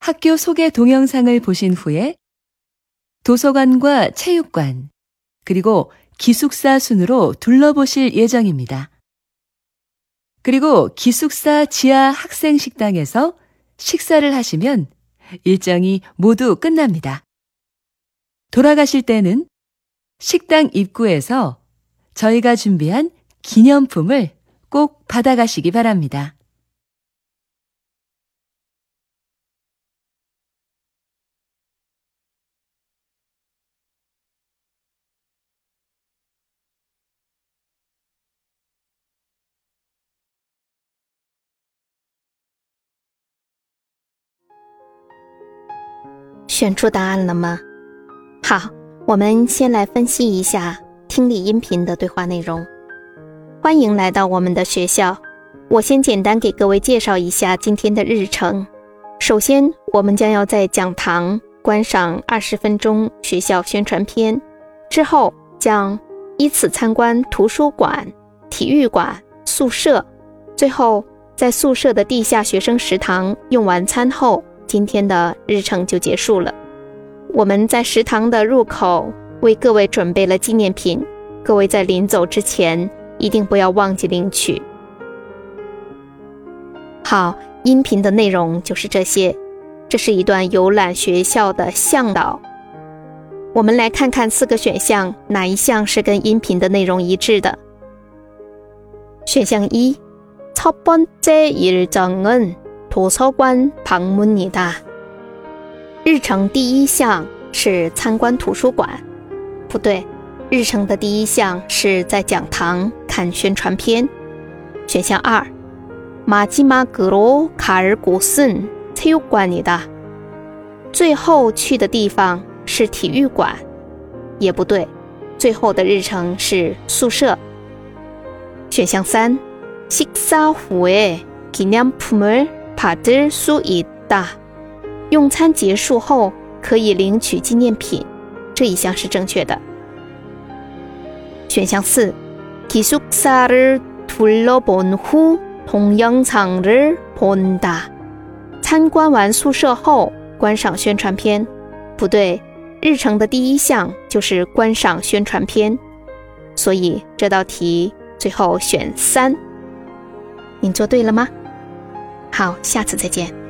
학교 소개 동영상을 보신 후에 도서관과 체육관, 그리고 기숙사 순으로 둘러보실 예정입니다. 그리고 기숙사 지하 학생 식당에서 식사를 하시면 일정이 모두 끝납니다. 돌아가실 때는 식당 입구에서 저희가 준비한 기념품을 꼭 받아가시기 바랍니다. 选出答案了吗？好，我们先来分析一下听力音频的对话内容。欢迎来到我们的学校，我先简单给各位介绍一下今天的日程。首先，我们将要在讲堂观赏二十分钟学校宣传片，之后将依次参观图书馆、体育馆、宿舍，最后在宿舍的地下学生食堂用完餐后。今天的日程就结束了。我们在食堂的入口为各位准备了纪念品，各位在临走之前一定不要忘记领取。好，音频的内容就是这些。这是一段游览学校的向导。我们来看看四个选项，哪一项是跟音频的内容一致的？选项一，첫번째일정은 图书馆방문이 다。 日程第一项是参观图书馆，不对，日程的第一项是在讲堂看宣传片。选项二，마지막으로갈곳은체육관이 다。 最后去的地方是体育馆，也不对，最后的日程是宿舍。选项三，식사후에기념품을 받을수있 다。 用餐结束后可以领取纪念品，这一项是正确的。选项四，기숙사를둘러본후동영상을본 다。 参观完宿舍后观赏宣传片，不对，日程的第一项就是观赏宣传片，所以这道题最后选三。您做对了吗？ 好，下次再见。